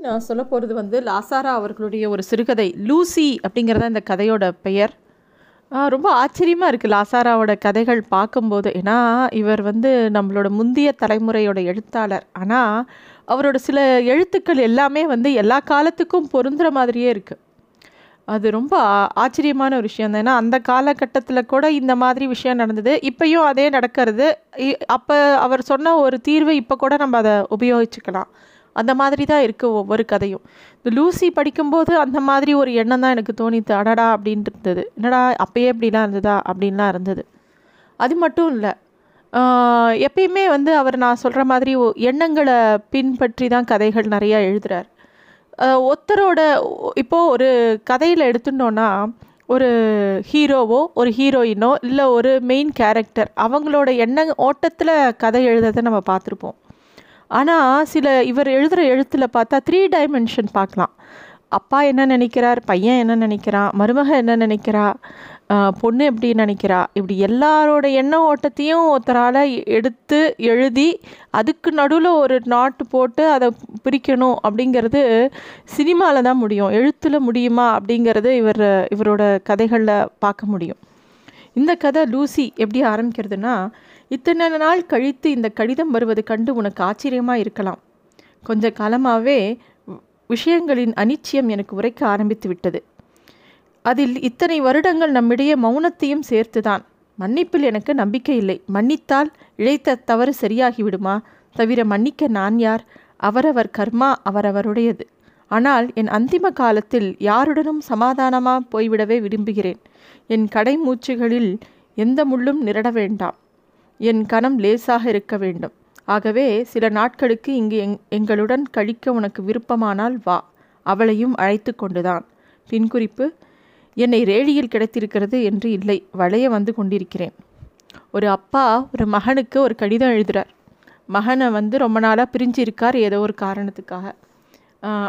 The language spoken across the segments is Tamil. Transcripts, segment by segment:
இன்றைக்கி நான் சொல்ல போகிறது வந்து லாசாரா அவர்களுடைய ஒரு சிறுகதை லூசி அப்படிங்கிறத இந்த கதையோட பெயர். ரொம்ப ஆச்சரியமாக இருக்குது லாசாராவோட கதைகள் பார்க்கும்போது. ஏன்னா இவர் வந்து நம்மளோட முந்தைய தலைமுறையோட எழுத்தாளர். ஆனால் அவரோட சில எழுத்துக்கள் எல்லாமே வந்து எல்லா காலத்துக்கும் பொருந்துகிற மாதிரியே இருக்குது அது ரொம்ப ஆ- ஆச்சரியமான ஒரு விஷயம் தான். ஏன்னா அந்த காலகட்டத்தில் கூட இந்த மாதிரி விஷயம் நடந்தது. இப்போயும் அதே நடக்கிறது. அப்போ அவர் சொன்ன ஒரு தீர்வை இப்போ கூட நம்ம அதை உபயோகிச்சுக்கலாம். அந்த மாதிரி தான் இருக்குது ஒவ்வொரு கதையும். இந்த லூசி படிக்கும்போது அந்த மாதிரி ஒரு எண்ணம் தான் எனக்கு தோணித்து அடடா அப்படின்ட்டு இருந்தது. என்னடா அப்பயே இப்படிலாம் இருந்ததா அப்படின்லாம் இருந்தது. அது மட்டும் இல்லை எப்பயுமே வந்து அவர் நான் சொல்கிற மாதிரி எண்ணங்களை பின்பற்றி தான் கதைகள் நிறையா எழுதுகிறார் ஒருத்தரோட இப்போது ஒரு கதையில் எடுத்துட்டோன்னா ஒரு ஹீரோவோ ஒரு ஹீரோயினோ இல்லை ஒரு மெயின் கேரக்டர் அவங்களோட எண்ண ஓட்டத்தில் கதை எழுதுறதை நம்ம பார்த்துருப்போம். ஆனால் சில இவர் எழுதுகிற எழுத்தில் பார்த்தா த்ரீ டைமென்ஷன் பார்க்கலாம். அப்பா என்ன நினைக்கிறார்? பையன் என்ன நினைக்கிறான் மருமக என்ன நினைக்கிறா? பொண்ணு எப்படி நினைக்கிறா? இப்படி எல்லாரோட எண்ண ஓட்டத்தையும் ஒருத்தரால் எடுத்து எழுதி அதுக்கு நடுவில் ஒரு நாட்டு போட்டு அதை பிரிக்கணும் அப்படிங்கிறது சினிமாவில் தான் முடியும். எழுத்தில் முடியுமா அப்படிங்கிறது இவர் இவரோட கதைகளில் பார்க்க முடியும். இந்த கதை லூசி எப்படி ஆரம்பிக்கிறதுனா இத்தனை நாள் கழித்து இந்த கடிதம் வருவது கண்டு உனக்கு ஆச்சரியமாக இருக்கலாம். கொஞ்ச காலமாகவே விஷயங்களின் அனிச்சயம் எனக்கு உரைக்க ஆரம்பித்து விட்டது. அதில் இத்தனை வருடங்கள் நம்மிடையே மௌனத்தையும் சேர்த்துதான். மன்னிப்பில் எனக்கு நம்பிக்கை இல்லை. மன்னித்தால் இழைத்த தவறு சரியாகிவிடுமா தவிர மன்னிக்க நான் யார்? அவரவர் கர்மா அவரவருடையது. ஆனால் என் அந்திம காலத்தில் யாருடனும் சமாதானமாக போய்விடவே விரும்புகிறேன். என் கடைமூச்சுகளில் எந்த முள்ளும் நிரட வேண்டாம். என் கணம் லேசாக இருக்க வேண்டும். ஆகவே சில நாட்களுக்கு இங்கு எங் எங்களுடன் கழிக்க உனக்கு விருப்பமானால் வா. அவளையும் அழைத்து கொண்டுதான். பின்குறிப்பு என்னை ரேடியில் கிடைத்திருக்கிறது என்று இல்லை. வளைய வந்து கொண்டிருக்கிறேன். ஒரு அப்பா ஒரு மகனுக்கு ஒரு கடிதம் எழுதுகிறார் மகனை வந்து ரொம்ப நாளாக பிரிஞ்சு இருக்கார் ஏதோ ஒரு காரணத்துக்காக.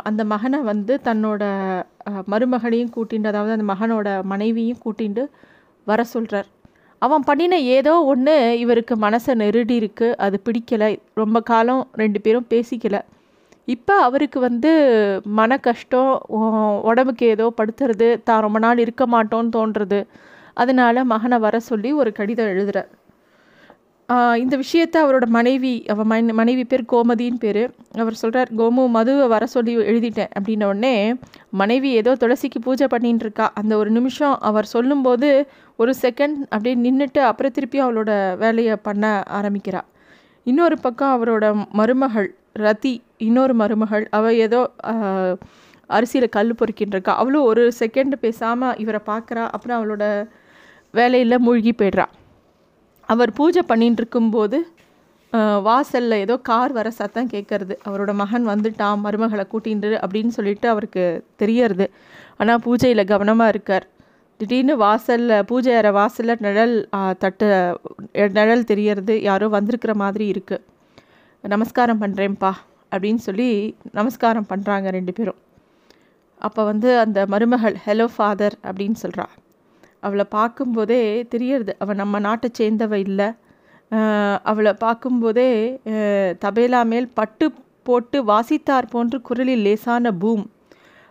அந்த மகனை வந்து தன்னோட மருமகளையும் மருமகனையும் கூட்டிண்டு அதாவது அந்த மகனோட மனைவியும் கூட்டிண்டு வர சொல்கிறார் அவன் பண்ணின ஏதோ ஒன்று இவருக்கு மனசை நெருடி இருக்கு. அது பிடிக்கலை. ரொம்ப காலம் ரெண்டு பேரும் பேசிக்கல. இப்போ அவருக்கு வந்து மன கஷ்டம் உடம்புக்கு ஏதோ படுத்துறது தான் ரொம்ப நாள் இருக்க மாட்டோன்னு தோன்றது. அதனால மகனை வர சொல்லி ஒரு கடிதம் எழுதுகிறார் இந்த விஷயத்தை அவரோட மனைவி அவ மன மனைவி பேர் கோமதின்னு பேர். அவர் சொல்கிறார் கோமு மதுவை வர சொல்லி எழுதிட்டேன். அப்படின்ன உடனே மனைவி ஏதோ துளசிக்கு பூஜை பண்ணின்னு இருக்கா. அந்த ஒரு நிமிஷம் அவர் சொல்லும்போது ஒரு செகண்ட் அப்படியே நின்றுட்டு அப்புறம் திருப்பி அவளோட வேலையை பண்ண ஆரம்பிக்கிறா. இன்னொரு பக்கம் அவரோட மருமகள் ரதி இன்னொரு மருமகள் அவள் ஏதோ அரிசியில் கல் பொறுக்கின்னு இருக்கா. அவளும் ஒரு செகண்ட் பேசாமல் இவரை பார்க்குறா அப்புறம் அவளோட வேலையில் மூழ்கி போயிடுறா. அவர் பூஜை பண்ணிகிட்டு இருக்கும்போது வாசலில் ஏதோ கார் வர சத்தம் கேட்கறது. அவரோட மகன் வந்துட்டான் மருமகளை கூட்டின்று அப்படின்னு சொல்லிட்டு அவருக்கு தெரியறது. ஆனால் பூஜையில் கவனமாக இருக்கார். திடீர்னு வாசலில் பூஜை அறை வாசலில் நிழல் தட்டு நிழல் தெரியறது. யாரோ வந்திருக்கிற மாதிரி இருக்குது நமஸ்காரம் பண்ணுறேன்ப்பா அப்படின்னு சொல்லி நமஸ்காரம் பண்ணுறாங்க ரெண்டு பேரும். அப்போ வந்து அந்த மருமகள் ஹலோ ஃபாதர் அப்படின்னு சொல்கிறா அவளை பார்க்கும்போதே தெரியறது. அவள் நம்ம நாட்டை சேர்ந்தவ இல்லை. அவளை பார்க்கும்போதே தபேலா மேல் பட்டு போட்டு வாசித்தார் போன்று குரலில் லேசான பூம்.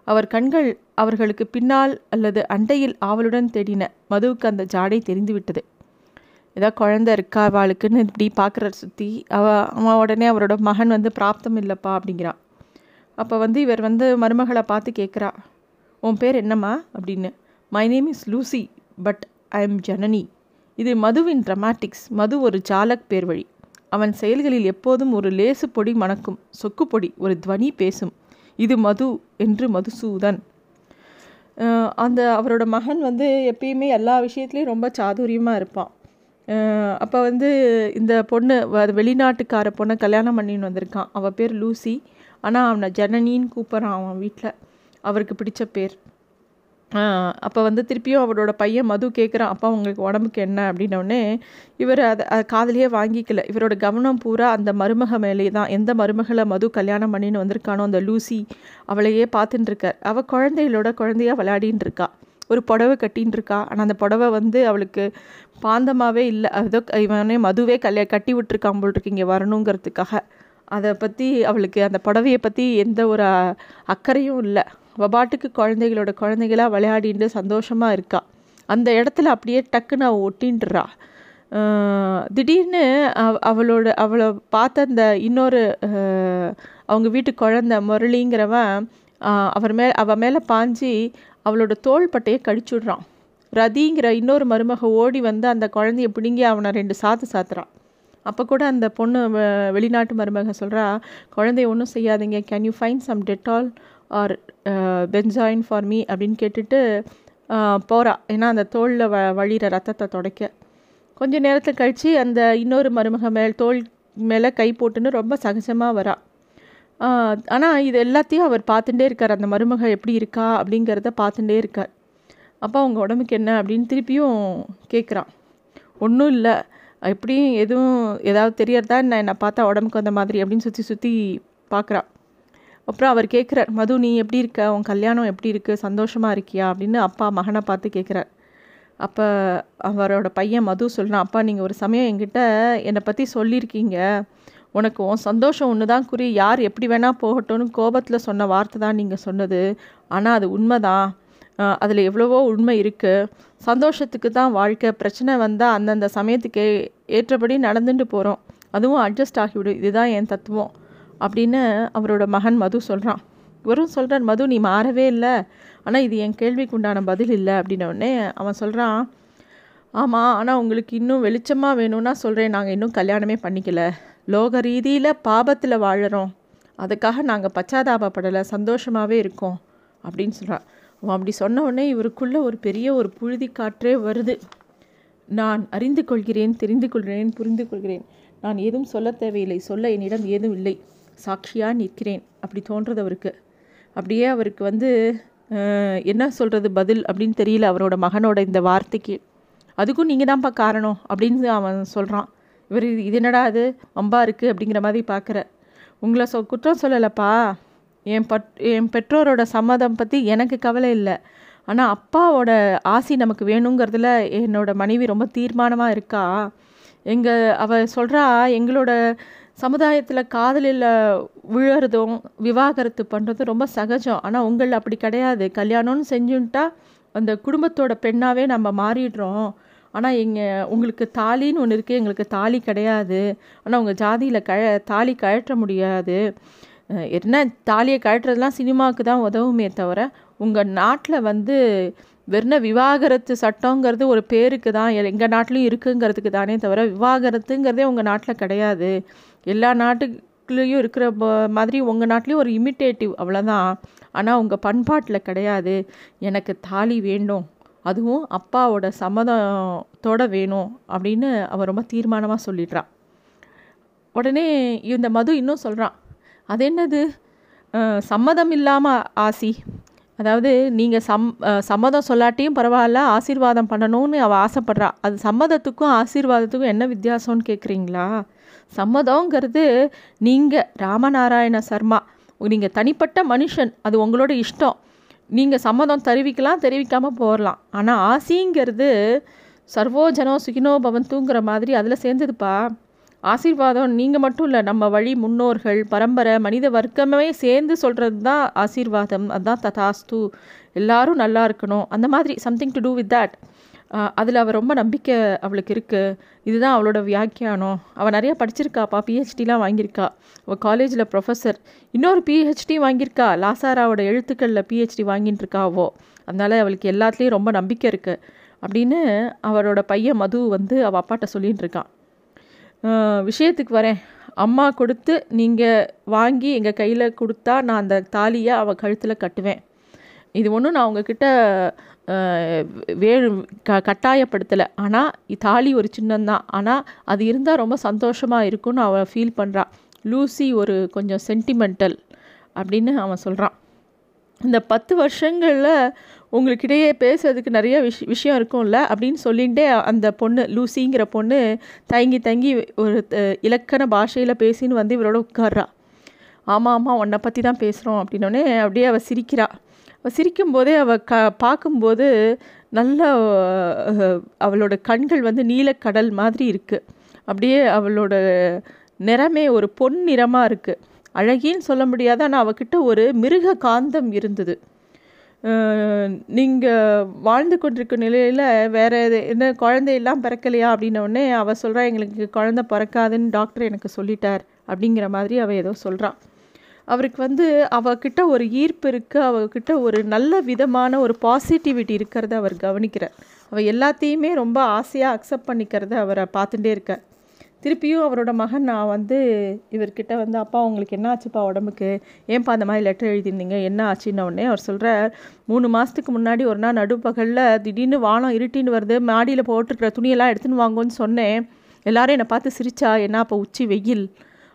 அவர் கண்கள் அவர்களுக்கு பின்னால் அல்லது அண்டையில் ஆவலுடன் தேடின. மதுவுக்கு அந்த ஜாடை தெரிந்துவிட்டது. ஏதோ குழந்தை இருக்கா அவளுக்குன்னு இப்படி பார்க்குற சுற்றி அவ அவன் உடனே அவரோட மகன் வந்து பிராப்தம் இல்லைப்பா அப்படிங்கிறான் அப்போ வந்து இவர் வந்து மருமகளை பார்த்து கேட்குறா. உன் பேர் என்னம்மா? அப்படின்னு. My name is Lucy but I am Janani இது மதுவின் ட்ரமாட்டிக்ஸ் மது ஒரு ஜாலக் பேர் வழி அவன் செயல்களில் எப்போதும் ஒரு லேசு பொடி மணக்கும் சொக்கு பொடி ஒரு துவனி பேசும். இது மது என்று மதுசூதன். அந்த அவரோட மகன் வந்து எப்பயுமே எல்லா விஷயத்துலேயும் ரொம்ப சாதுரியமாக இருப்பான். அப்போ வந்து இந்த பொண்ணு வெளிநாட்டுக்கார பொண்ணை கல்யாணம் பண்ணின்னு வந்திருக்கான். அவள் பேர் லூசி. ஆனால் அவனை ஜனனின்னு கூப்பிட்றான் அவன் வீட்டில் அவருக்கு பிடிச்ச பேர். அப்போ வந்து திருப்பியும் அவரோட பையன் மது கேட்குறான் அப்பா உங்களுக்கு உடம்புக்கு என்ன? அப்படின்னோடனே இவர் அதை காதலியே வாங்கிக்கல. இவரோட கவனம் பூரா அந்த மருமக மேலே தான். எந்த மருமகளை மது கல்யாணம் பண்ணின்னு வந்திருக்கானோ அந்த லூசி அவளையே பார்த்துட்டுருக்கார் அவள் குழந்தைகளோட குழந்தையாக விளையாடின்னு இருக்கா ஒரு புடவை கட்டின்னு இருக்கா ஆனால் அந்த புடவை வந்து அவளுக்கு பாந்தமாகவே இல்லை. அதோ இவனே மதுவே கல்யா கட்டி விட்டுருக்கான் போல் இருக்கு இங்கே வரணுங்கிறதுக்காக. அதை பற்றி அவளுக்கு அந்த புடவையை பற்றி எந்த ஒரு அக்கறையும் இல்லை. அவள் பாட்டுக்கு குழந்தைகளோட குழந்தைகளாக விளையாடிட்டு சந்தோஷமாக இருக்கா. அந்த இடத்துல அப்படியே டக்குன்னு அவள் ஒட்டின்றா. திடீர்னு அவ அவளோட அவளை பார்த்த அந்த இன்னொரு அவங்க வீட்டு குழந்த முரளிங்கிறவன் அவர் மேல் அவள் மேலே பாஞ்சி அவளோட தோள்பட்டையை கடிச்சு விடுறான் ரதிங்கிற இன்னொரு மருமக ஓடி வந்து அந்த குழந்தைய பிடுங்கி அவனை ரெண்டு சாத்து சாத்துறான் அப்போ கூட அந்த பொண்ணு வெளிநாட்டு மருமக சொல்கிறா குழந்தைய ஒன்றும் செய்யாதீங்க. Can you find some Dettol or benzoin for me அப்படின்னு கேட்டுட்டு போகிறா ஏன்னா அந்த தோளில் வ வழிகிற ரத்தத்தை துடைக்க. கொஞ்ச நேரத்தில் கழித்து அந்த இன்னொரு மருமக மேல் தோல் மேலே கை போட்டுன்னு ரொம்ப சகஜமாக வரா. ஆனால் இது எல்லாத்தையும் அவர் பார்த்துட்டே இருக்கார். அந்த மருமக எப்படி இருக்கா அப்படிங்கிறத பார்த்துட்டே இருக்கார். அப்போ அவங்க உடம்புக்கு என்ன அப்படின்னு திருப்பியும் கேட்குறான் ஒன்றும் இல்லை. எப்படியும் எதுவும் ஏதாவது தெரியறதா என்ன? என்னை பார்த்தா உடம்புக்கு வந்த மாதிரி அப்படின்னு சுற்றி சுற்றி பார்க்குறான் அப்புறம் அவர் கேட்குறார் மது நீ எப்படி இருக்க? உன் கல்யாணம் எப்படி இருக்கு? சந்தோஷமாக இருக்கியா? அப்படின்னு அப்பா மகனை பார்த்து கேட்குறார் அப்போ அவரோட பையன் மது சொல்கிறான் அப்பா நீங்கள் ஒரு சமயம் என்கிட்ட என்னை பற்றி சொல்லியிருக்கீங்க. உனக்கு உன் சந்தோஷம் ஒன்று தான் குறி. யார் எப்படி வேணால் போகட்டும்னு கோபத்தில் சொன்ன வார்த்தை தான் நீங்கள் சொன்னது. ஆனால் அது உண்மைதான். அதில் எவ்வளவோ உண்மை இருக்குது சந்தோஷத்துக்கு தான் வாழ்க்கை. பிரச்சனை வந்தால் அந்தந்த சமயத்துக்கு ஏ- ஏற்றபடி நடந்துட்டு போகிறோம் அதுவும் அட்ஜஸ்ட் ஆகிவிடும். இதுதான் என் தத்துவம். அப்படின்னு அவரோட மகன் மது சொல்கிறான் இவரும் சொல்கிறார் மது நீ மாறவே இல்லை. ஆனால் இது என் கேள்விக்கு உண்டான பதில் இல்லை. அப்படின்னோடனே அவன் சொல்கிறான் ஆமாம் ஆனால் உங்களுக்கு இன்னும் வெளிச்சமாக வேணும்னா சொல்கிறேன் நாங்கள் இன்னும் கல்யாணமே பண்ணிக்கல. லோக ரீதியில் பாபத்தில் வாழறோம். அதுக்காக நாங்கள் பச்சாதாபப்படலை. சந்தோஷமாகவே இருக்கோம். அப்படின்னு சொல்கிறான் அவன் அப்படி சொன்ன உடனே ஒரு பெரிய ஒரு புழுதி காற்றே வருது. நான் அறிந்து கொள்கிறேன் தெரிந்து கொள்கிறேன் புரிந்து கொள்கிறேன். நான் ஏதும் சொல்ல தேவையில்லை. சொல்ல என்னிடம் ஏதும் இல்லை. சாட்சியாக நிற்கிறேன். அப்படி தோன்றது அவருக்கு. அப்படியே அவருக்கு வந்து என்ன சொல்கிறது பதில்? அப்படின்னு தெரியல அவரோட மகனோட இந்த வார்த்தைக்கு. அதுக்கும் நீங்கள் தான்ப்பா காரணம் அப்படின்னு அவன் சொல்கிறான் இவர் இது என்னடா அது அம்பா இருக்குது அப்படிங்கிற மாதிரி பார்க்குற. உங்களை சொ குற்றம் சொல்லலைப்பா. என் பட் என் பெற்றோரோட சம்மதம் பற்றி எனக்கு கவலை இல்லை. ஆனால் அப்பாவோட ஆசி நமக்கு வேணுங்கிறதுல என்னோட மனைவி ரொம்ப தீர்மானமாக இருக்கா. எங்கள் அவள் சொல்கிறா எங்களோட சமுதாயத்தில் காதலில் விழறதும் விவாகரத்து பண்ணுறதும் ரொம்ப சகஜம். ஆனால் உங்கள் அப்படி கிடையாது. கல்யாணம்னு செஞ்சுட்டா அந்த குடும்பத்தோட பெண்ணாகவே நம்ம மாறிடுறோம். ஆனால் எங்கள் உங்களுக்கு தாலின்னு ஒன்று இருக்குது எங்களுக்கு தாலி கிடையாது. ஆனால் உங்கள் ஜாதியில் கழ தாலி கழற்ற முடியாது. என்ன தாலியை கழட்டுறதுலாம் சினிமாவுக்கு தான் உதவுமே தவிர உங்கள் நாட்டில் வந்து வெறும் விவாகரத்து சட்டங்கிறது ஒரு பேருக்கு தான் எங்கள் நாட்டிலையும் இருக்குங்கிறதுக்கு தானே தவிர விவாகரத்துங்கிறதே உங்கள் நாட்டில் கிடையாது. எல்லா நாட்டுக்குள்ளேயும் இருக்கிற மாதிரி உங்கள் நாட்டிலையும் ஒரு இமிட்டேட்டிவ் அவ்வளோதான் ஆனால் உங்கள் பண்பாட்டில் கிடையாது. எனக்கு தாலி வேண்டும். அதுவும் அப்பாவோட சம்மதத்தோட வேணும் அப்படின்னு அவ ரொம்ப தீர்மானமாக சொல்லிடுறான் உடனே இந்த மது இன்னும் சொல்கிறான் அது என்னது? சம்மதம் இல்லாமல் ஆசி. அதாவது நீங்கள் சம் சம்மதம் சொல்லாட்டியும் பரவாயில்ல ஆசீர்வாதம் பண்ணணும்னு அவள் ஆசைப்பட்றா. அது சம்மதத்துக்கும் ஆசீர்வாதத்துக்கும் என்ன வித்தியாசம்னு கேட்குறீங்களா சம்மதங்கிறது நீங்கள் ராமநாராயண சர்மா. நீங்கள் தனிப்பட்ட மனுஷன் அது உங்களோட இஷ்டம். நீங்கள் சம்மதம் தெரிவிக்கலாம் தெரிவிக்காமல் போகலாம் ஆனால் ஆசிங்கிறது சர்வோஜனோ சுகினோ பவந்துங்கிற மாதிரி அதில் சேர்ந்ததுப்பா. ஆசீர்வாதம் நீங்கள் மட்டும் இல்லை நம்ம வழி முன்னோர்கள் பரம்பரை மனித வர்க்கமே சேர்ந்து சொல்கிறது தான் ஆசீர்வாதம். அதுதான் ததாஸ்து. எல்லாரும் நல்லா இருக்கணும். அந்த மாதிரி something to do with that அதில் அவள் ரொம்ப நம்பிக்கை அவளுக்கு இருக்குது இதுதான் அவளோட வியாக்கியானம். அவள் நிறையா படிச்சிருக்காப்பா பிஹெச்டிலாம் வாங்கியிருக்கா. அவள் காலேஜில் ப்ரொஃபஸர் இன்னொரு பிஹெச்டி வாங்கியிருக்கா. லாசாராவோட எழுத்துக்களில் பிஹெச்டி வாங்கிட்டு இருக்காவோ அதனால் அவளுக்கு எல்லாத்துலேயும் ரொம்ப நம்பிக்கை இருக்குது அப்படின்னு அவரோட பையன் மது வந்து அவள் அப்பாட்ட சொல்லிட்டு இருக்கான் விஷயத்துக்கு வரேன். அம்மா கொடுத்து நீங்கள் வாங்கி எங்கள் கையில் கொடுத்தா நான் அந்த தாலியை அவள் கழுத்தில் கட்டுவேன். இது ஒன்றும் நான் உங்ககிட்ட வேறு வே க கட்டாயப்படுத்தலை. ஆனால் தாலி ஒரு சின்னந்தான் ஆனால் அது இருந்தால் ரொம்ப சந்தோஷமாக இருக்கும்னு அவள் ஃபீல் பண்ணுறான் லூசி ஒரு கொஞ்சம் சென்டிமெண்டல் அப்படின்னு அவன் சொல்கிறான் இந்த பத்து வருஷங்களில் உங்களுக்கிடையே பேசுறதுக்கு நிறைய விஷ் விஷயம் இருக்கும்ல அப்படின்னு சொல்லிகிட்டே அந்த பொண்ணு லூசிங்கிற பொண்ணு தயங்கி தயங்கி ஒரு இலக்கண பாஷையில் பேசின்னு வந்து இவரோட உட்கார்றா. ஆமாம் ஆமாம் உன்னை பற்றி தான் பேசுகிறோம் அப்படின்னோடனே அப்படியே அவள் சிரிக்கிறா. அவள் சிரிக்கும்போதே அவள் க பார்க்கும்போது நல்ல அவளோட கண்கள் வந்து நீலக்கடல் மாதிரி இருக்குது அப்படியே அவளோட நிறமே ஒரு பொன் நிறமாக இருக்குது அழகின்னு சொல்ல முடியாது ஆனால் அவகிட்ட ஒரு மிருக காந்தம் இருந்தது. நீங்கள் வாழ்ந்து கொண்டிருக்க நிலையில் வேறு என்ன குழந்தையெல்லாம் பிறக்கலையா அப்படின்னோடனே அவள் சொல்கிறா எங்களுக்கு குழந்த பிறக்காதுன்னு டாக்டர் எனக்கு சொல்லிட்டார் அப்படிங்கிற மாதிரி அவள் ஏதோ சொல்கிறான் அவருக்கு வந்து அவகிட்ட ஒரு ஈர்ப்பு இருக்குது அவகிட்ட ஒரு நல்ல விதமான ஒரு பாசிட்டிவிட்டி இருக்கிறத அவர் கவனிக்கிறார். அவள் எல்லாத்தையுமே ரொம்ப ஆசையாக அக்செப்ட் பண்ணிக்கிறத அவரை பார்த்துட்டே இருக்கார். திருப்பியும் அவரோட மகன் நான் வந்து இவர்கிட்ட வந்து அப்பா உங்களுக்கு என்ன ஆச்சுப்பா உடம்புக்கு? ஏன்ப்பா அந்த மாதிரி லெட்டர் எழுதியிருந்தீங்க? என்ன ஆச்சுன்னு உடனே அவர் சொல்கிறார் மூணு மாதத்துக்கு முன்னாடி ஒரு நாள் நடுப்பகலில் திடீர்னு வானம் இருட்டின்னு வருது மாடியில் போட்டிருக்கிற துணியெல்லாம் எடுத்துன்னு வாங்கன்னு சொன்னேன். எல்லாரும் என்னை பார்த்து சிரிச்சா என்ன அப்போ உச்சி வெயில்?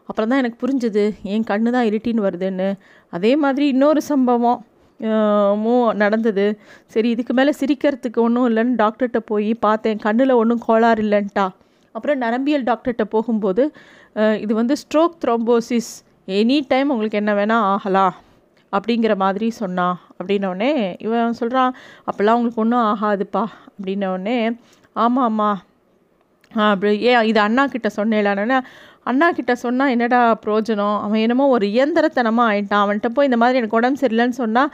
அப்புறம் தான் எனக்கு புரிஞ்சுது என் கண்ணு தான் இருட்டின்னு வருதுன்னு. அதே மாதிரி இன்னொரு சம்பவம் மூ நடந்தது. சரி இதுக்கு மேலே சிரிக்கிறதுக்கு ஒன்றும் இல்லைன்னு டாக்டர்கிட்ட போய் பார்த்தேன். கண்ணில் ஒன்றும் கோளாறு இல்லைன்ட்டா. அப்புறம் நரம்பியல் டாக்டர்கிட்ட போகும்போது இது வந்து ஸ்ட்ரோக் த்ரோம்போசிஸ் எனி டைம் உங்களுக்கு என்ன வேணால் ஆகலாம். அப்படிங்கிற மாதிரி சொன்னான் அப்படின்னோடனே இவன் சொல்கிறான் அப்போல்லாம் உங்களுக்கு ஒன்றும் ஆகாதுப்பா. அப்படின்னோடனே ஆமாம் ஆமாம் அப்படி ஏன் இது அண்ணா கிட்ட சொன்னேலானே அண்ணா கிட்ட சொன்னால் என்னடா பிரோஜனம்? அவன் என்னமோ ஒரு இயந்திரத்தனமாக ஆயிட்டான். அவன்கிட்ட போய் இந்த மாதிரி எனக்கு உடம்பு சரியில்லைன்னு சொன்னால்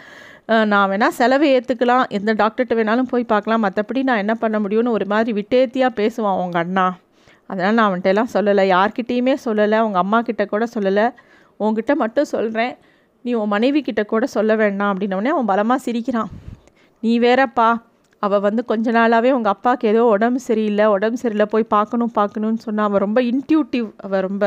நான் வேணால் செலவை ஏற்றுக்கலாம் எந்த டாக்டர்கிட்ட வேணாலும் போய் பார்க்கலாம். மற்றபடி நான் என்ன பண்ண முடியும்னு ஒரு மாதிரி விட்டேத்தியாக பேசுவான் உங்கள் அண்ணா. அதனால் நான் அவன்கிட்ட எல்லாம் சொல்லலை. யார்கிட்டேயுமே சொல்லலை. உங்கள் அம்மா கிட்ட கூட சொல்லலை. உங்ககிட்ட மட்டும் சொல்கிறேன் நீ உன் மனைவி கிட்ட கூட சொல்ல வேண்டாம். அப்படின்னோடனே அவன் பலமாக சிரிக்கிறான். நீ வேறப்பா. அவள் வந்து கொஞ்ச நாளாகவே உங்கள் அப்பாவுக்கு ஏதோ உடம்பு சரியில்லை உடம்பு சரியில்லை போய் பார்க்கணும் பார்க்கணுன்னு சொன்னால் அவள் ரொம்ப இன்ட்யூட்டிவ் அவள் ரொம்ப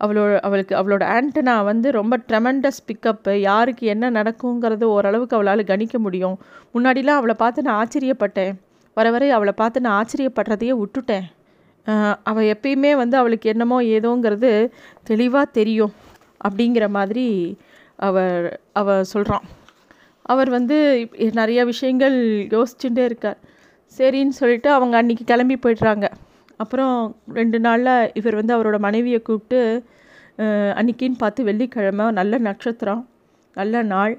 அவளோட அவளுக்கு அவளோட ஆண்டனா வந்து ரொம்ப ட்ரெமெண்டஸ் பிக்கப்பு யாருக்கு என்ன நடக்குங்கிறது ஓரளவுக்கு அவளால் கணிக்க முடியும். முன்னாடிலாம் அவளை பார்த்து நான் ஆச்சரியப்பட்டேன். வர வரை அவளை பார்த்து நான் ஆச்சரியப்படுறதையே விட்டுட்டேன். அவள் எப்பயுமே வந்து அவளுக்கு என்னமோ ஏதோங்கிறது தெளிவாக தெரியும் அப்படிங்கிற மாதிரி அவள் அவள் சொல்கிறான் அவர் வந்து நிறைய விஷயங்கள் யோசிச்சுட்டே இருக்கார். சரின்னு சொல்லிட்டு அவங்க அன்றைக்கி கிளம்பி போய்ட்றாங்க. அப்புறம் ரெண்டு நாளில் இவர் வந்து அவரோட மனைவியை கூப்பிட்டு அன்றைக்கின்னு பார்த்து வெள்ளிக்கிழமை நல்ல நட்சத்திரம் நல்ல நாள்.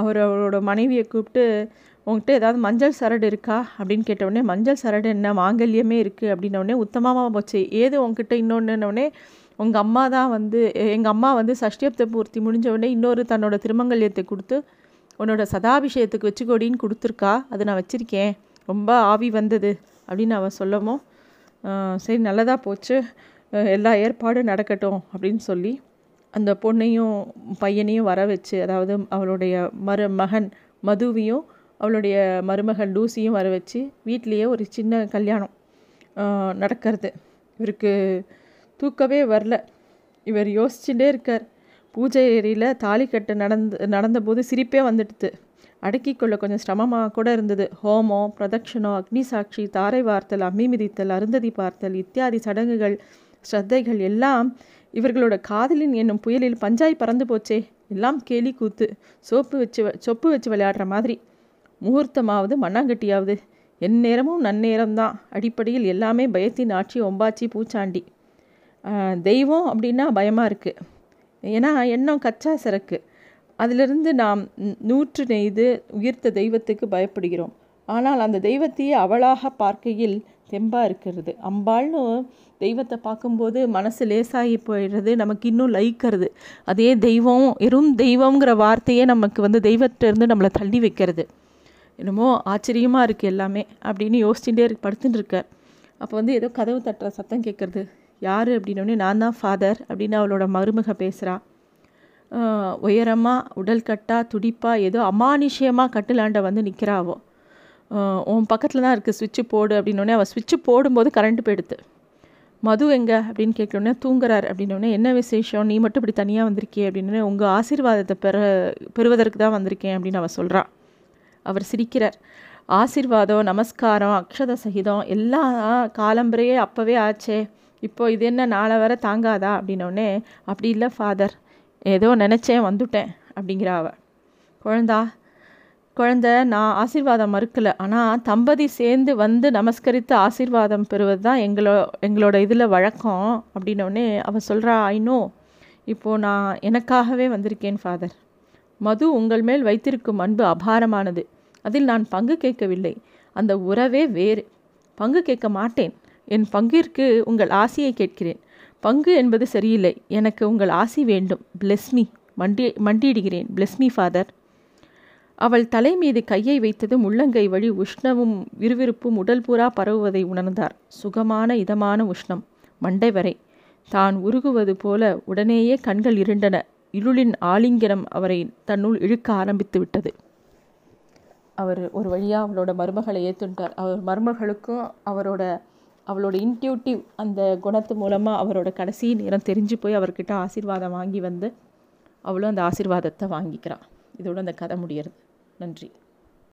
அவர் அவரோட மனைவியை கூப்பிட்டு உங்கள்கிட்ட ஏதாவது மஞ்சள் சரடு இருக்கா? அப்படின்னு கேட்டவுடனே மஞ்சள் சரடு என்ன? மாங்கல்யமே இருக்குது அப்படின்னோடனே உத்தமமாக போச்சு. ஏது உங்ககிட்ட இன்னொன்றுனோடனே உங்கள் அம்மா தான் வந்து எங்கள் அம்மா வந்து சஷ்டியப்த பூர்த்தி முடிஞ்சவுடனே இன்னொரு தன்னோட திருமங்கல்யத்தை கொடுத்து உன்னோட சதாபிஷேகத்துக்கு வச்சுக்கோடின்னு கொடுத்துருக்கா. அதை நான் வச்சுருக்கேன். ரொம்ப ஆவி வந்தது அப்படின்னு அவன் சொல்லவும் சரி நல்லதாக போச்சு. எல்லா ஏற்பாடும் நடக்கட்டும் அப்படின்னு சொல்லி அந்த பொண்ணையும் பையனையும் வர வச்சு அதாவது அவளுடைய மரு மகன் மதுவையும் அவளுடைய மருமகன் லூசியும் வர வச்சு வீட்லேயே ஒரு சின்ன கல்யாணம் நடக்கிறது. இவருக்கு தூக்கவே வரல. இவர் யோசிச்சுட்டே இருக்கார். பூஜை ஏரியில் தாலி கட்டு நடந்து நடந்தபோது சிரிப்பே வந்துடுது அடக்கிக்கொள்ள கொஞ்சம் சிரமமாக கூட இருந்தது. ஹோமம் பிரதட்சணம் அக்னி சாட்சி தாரை வார்த்தல் அம்மி மிதித்தல் அருந்ததி பார்த்தல் இத்தியாதி சடங்குகள் ஸ்ரத்தைகள் எல்லாம் இவர்களோட காதலின் என்னும் புயலில் பஞ்சாய் பறந்து போச்சே. எல்லாம் கேலி கூத்து. சோப்பு வச்சு சொப்பு வச்சு விளையாடுற மாதிரி. முகூர்த்தமாவது மண்ணாங்கட்டியாவது. என் நேரமும் நன்னேரம்தான் அடிப்படையில் எல்லாமே பயத்தின் ஆட்சி ஒம்பாச்சி பூச்சாண்டி. தெய்வம் அப்படின்னா பயமாக இருக்குது ஏன்னா எண்ணம் கச்சா சரக்கு. அதிலிருந்து நாம் நூற்று நெய்து உயிர்த்த தெய்வத்துக்கு பயப்படுகிறோம். ஆனால் அந்த தெய்வத்தையே அவளாக பார்க்கையில் தெம்பாக இருக்கிறது. அம்பாள்னு தெய்வத்தை பார்க்கும்போது மனசு லேசாகி போயிடுறது நமக்கு இன்னும் லைக்கிறது அதே தெய்வம் வெறும் தெய்வங்கிற வார்த்தையே நமக்கு வந்து தெய்வத்திலேருந்து நம்மளை தள்ளி வைக்கிறது. என்னமோ ஆச்சரியமாக இருக்குது எல்லாமே அப்படின்னு யோசிச்சுட்டே படுத்துட்டு இருக்க அப்போ வந்து ஏதோ கதவு தட்டுற சத்தம் கேட்குறது யார் அப்படின்னோடனே நான் தான் ஃபாதர் அப்படின்னு அவளோட மருமக பேசுகிறா உயரமாக உடல் கட்டாக துடிப்பாக ஏதோ அமானுஷ்யமாக கட்டிலாண்ட வந்து நிற்கிறாவோ உன் பக்கத்தில் தான் இருக்குது சுவிட்சு போடு அப்படின்னோடனே அவள் சுவிட்சு போடும்போது கரண்ட் போயிடுது மது எங்கே? அப்படின்னு கேட்டோடனே தூங்குறார் அப்படின்னோடனே என்ன விசேஷம்? நீ மட்டும் இப்படி தனியாக வந்திருக்கியே அப்படின்னு உங்கள் ஆசீர்வாதத்தை பெற பெறுவதற்கு தான் வந்திருக்கேன் அப்படின்னு அவள் சொல்கிறான் அவர் சிரிக்கிறார். ஆசிர்வாதம் நமஸ்காரம் அக்ஷத சகிதம் எல்லாம் காலம்பரையே அப்போவே ஆச்சே. இப்போ இது என்ன நாளை வர தாங்காதா? அப்படின்னோடனே அப்படி இல்லை ஃபாதர் ஏதோ நினச்சேன் வந்துட்டேன் அப்படிங்கிற அவ. குழந்தா குழந்த நான் ஆசீர்வாதம் மறுக்கலை. ஆனால் தம்பதி சேர்ந்து வந்து நமஸ்கரித்து ஆசீர்வாதம் பெறுவது தான் எங்களோ எங்களோட இதில் வழக்கம் அப்படின்னோடனே அவள் சொல்கிறா ஐநோ இப்போது நான் எனக்காகவே வந்திருக்கேன் ஃபாதர் மது உங்கள் மேல் வைத்திருக்கும் அன்பு அபாரமானது. அதில் நான் பங்கு கேட்கவில்லை. அந்த உறவே வேறு. பங்கு கேட்க மாட்டேன். என் பங்கிற்கு உங்கள் ஆசையை கேட்கிறேன். பங்கு என்பது சரியில்லை. எனக்கு உங்கள் ஆசி வேண்டும். பிளெஸ்மி மண்டி மண்டியிடுகிறேன். பிளெஸ்மி ஃபாதர் அவள் தலை மீது கையை வைத்ததும் உள்ளங்கை வழி உஷ்ணமும் விறுவிறுப்பும் உடல் பூரா பரவுவதை உணர்ந்தார். சுகமான இதமான உஷ்ணம். மண்டை வரை. தான் உருகுவது போல உடனேயே கண்கள் இருண்டன. இருளின் ஆலிங்கனம் அவரை தன்னுள் இழுக்க ஆரம்பித்து விட்டது. அவர் ஒரு வழியாக அவளோட மருமகளை ஏற்றுட்டார் அவர் மருமகளுக்கும் அவரோட அவளோட இன்ட்யூட்டிவ் அந்த குணத்து மூலமாக அவரோட கடைசி நேரம் தெரிஞ்சு போய் அவர்கிட்ட ஆசீர்வாதம் வாங்கி வந்து அவளும் அந்த ஆசீர்வாதத்தை வாங்கிக்கிறான் இதோட அந்த கதை முடியறது. நன்றி.